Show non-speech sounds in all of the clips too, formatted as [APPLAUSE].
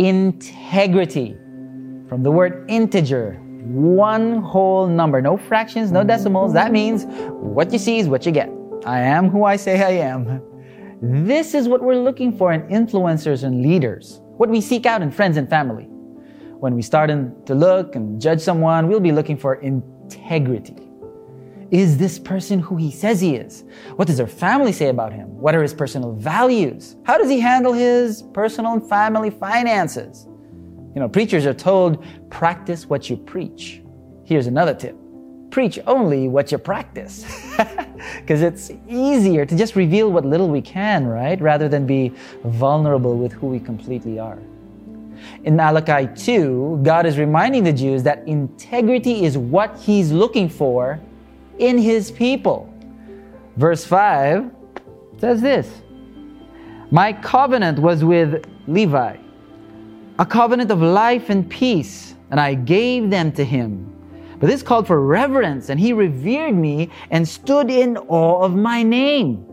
integrity. From the word integer, one whole number, no fractions, no decimals. That means what you see is what you get. I am who I say I am. This is what we're looking for in influencers and leaders, what we seek out in friends and family. When we start to look and judge someone, we'll be looking for integrity. Is this person who he says he is? What does their family say about him? What are his personal values? How does he handle his personal and family finances? You know, preachers are told, practice what you preach. Here's another tip. Preach only what you practice. [LAUGHS] Because it's easier to just reveal what little we can, right? Rather than be vulnerable with who we completely are. In Malachi 2, God is reminding the Jews that integrity is what He's looking for in His people. Verse 5 says this My covenant was with Levi a covenant of life and peace, and I gave them to him. But this called for reverence, and he revered me and stood in awe of my name.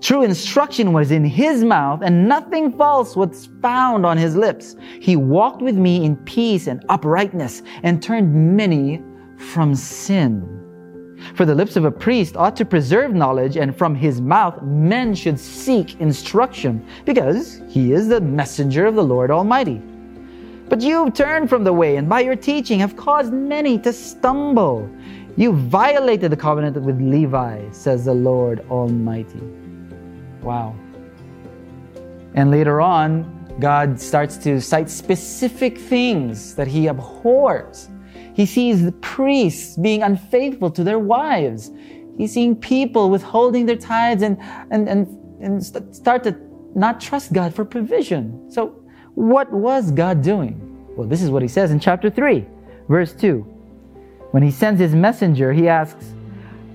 True instruction was in his mouth, and nothing false was found on his lips. He walked with me in peace and uprightness, and turned many from sin. For the lips of a priest ought to preserve knowledge, and from his mouth men should seek instruction, because he is the messenger of the Lord Almighty. But you have turned from the way, and by your teaching have caused many to stumble. You violated the covenant with Levi, says the Lord Almighty. Wow. And later on, God starts to cite specific things that he abhors he sees the priests being unfaithful to their wives. He's seeing people withholding their tithes and, and, and, and start to not trust God for provision. So, what was God doing? Well, this is what he says in chapter 3, verse 2. When he sends his messenger, he asks,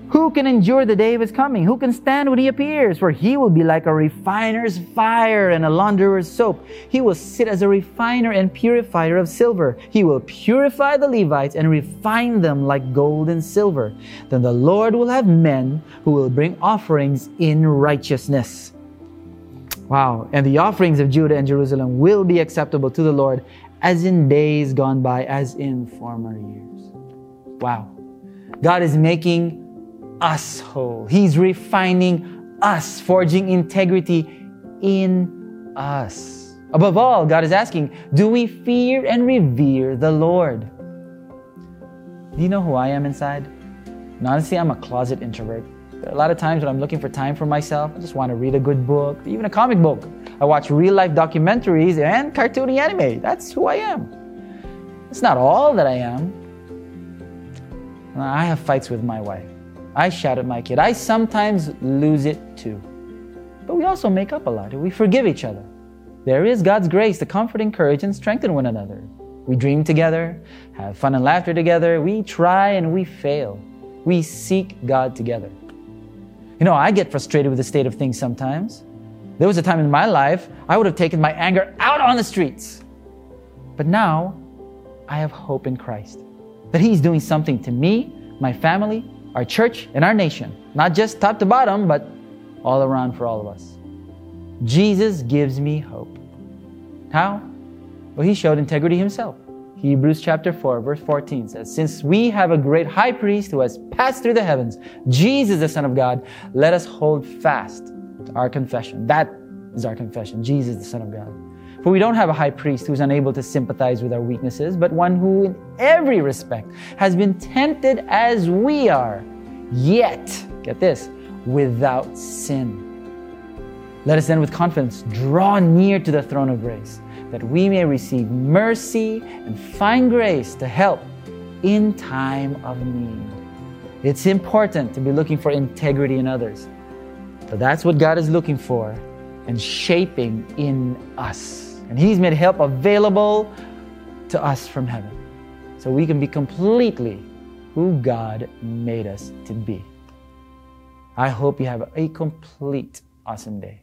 who can endure the day of his coming? Who can stand when he appears? For he will be like a refiner's fire and a launderer's soap. He will sit as a refiner and purifier of silver. He will purify the Levites and refine them like gold and silver. Then the Lord will have men who will bring offerings in righteousness. Wow. And the offerings of Judah and Jerusalem will be acceptable to the Lord as in days gone by, as in former years. Wow. God is making us whole. He's refining us, forging integrity in us. Above all, God is asking, do we fear and revere the Lord? Do you know who I am inside? And honestly, I'm a closet introvert. There are a lot of times when I'm looking for time for myself, I just want to read a good book, even a comic book. I watch real life documentaries and cartoony anime. That's who I am. It's not all that I am. I have fights with my wife. I shout at my kid. I sometimes lose it too. But we also make up a lot. We forgive each other. There is God's grace to comfort, encourage, and strengthen one another. We dream together, have fun and laughter together. We try and we fail. We seek God together. You know, I get frustrated with the state of things sometimes. There was a time in my life I would have taken my anger out on the streets. But now I have hope in Christ that He's doing something to me, my family, our church, and our nation. Not just top to bottom, but all around for all of us. Jesus gives me hope. How? Well, he showed integrity himself. Hebrews chapter 4, verse 14 says, Since we have a great high priest who has passed through the heavens, Jesus, the Son of God, let us hold fast to our confession. That is our confession, Jesus, the Son of God. For we don't have a high priest who's unable to sympathize with our weaknesses, but one who, in every respect, has been tempted as we are, yet, get this, without sin. Let us then with confidence draw near to the throne of grace, that we may receive mercy and find grace to help in time of need. It's important to be looking for integrity in others. But that's what God is looking for and shaping in us. And He's made help available to us from heaven so we can be completely who God made us to be. I hope you have a complete awesome day.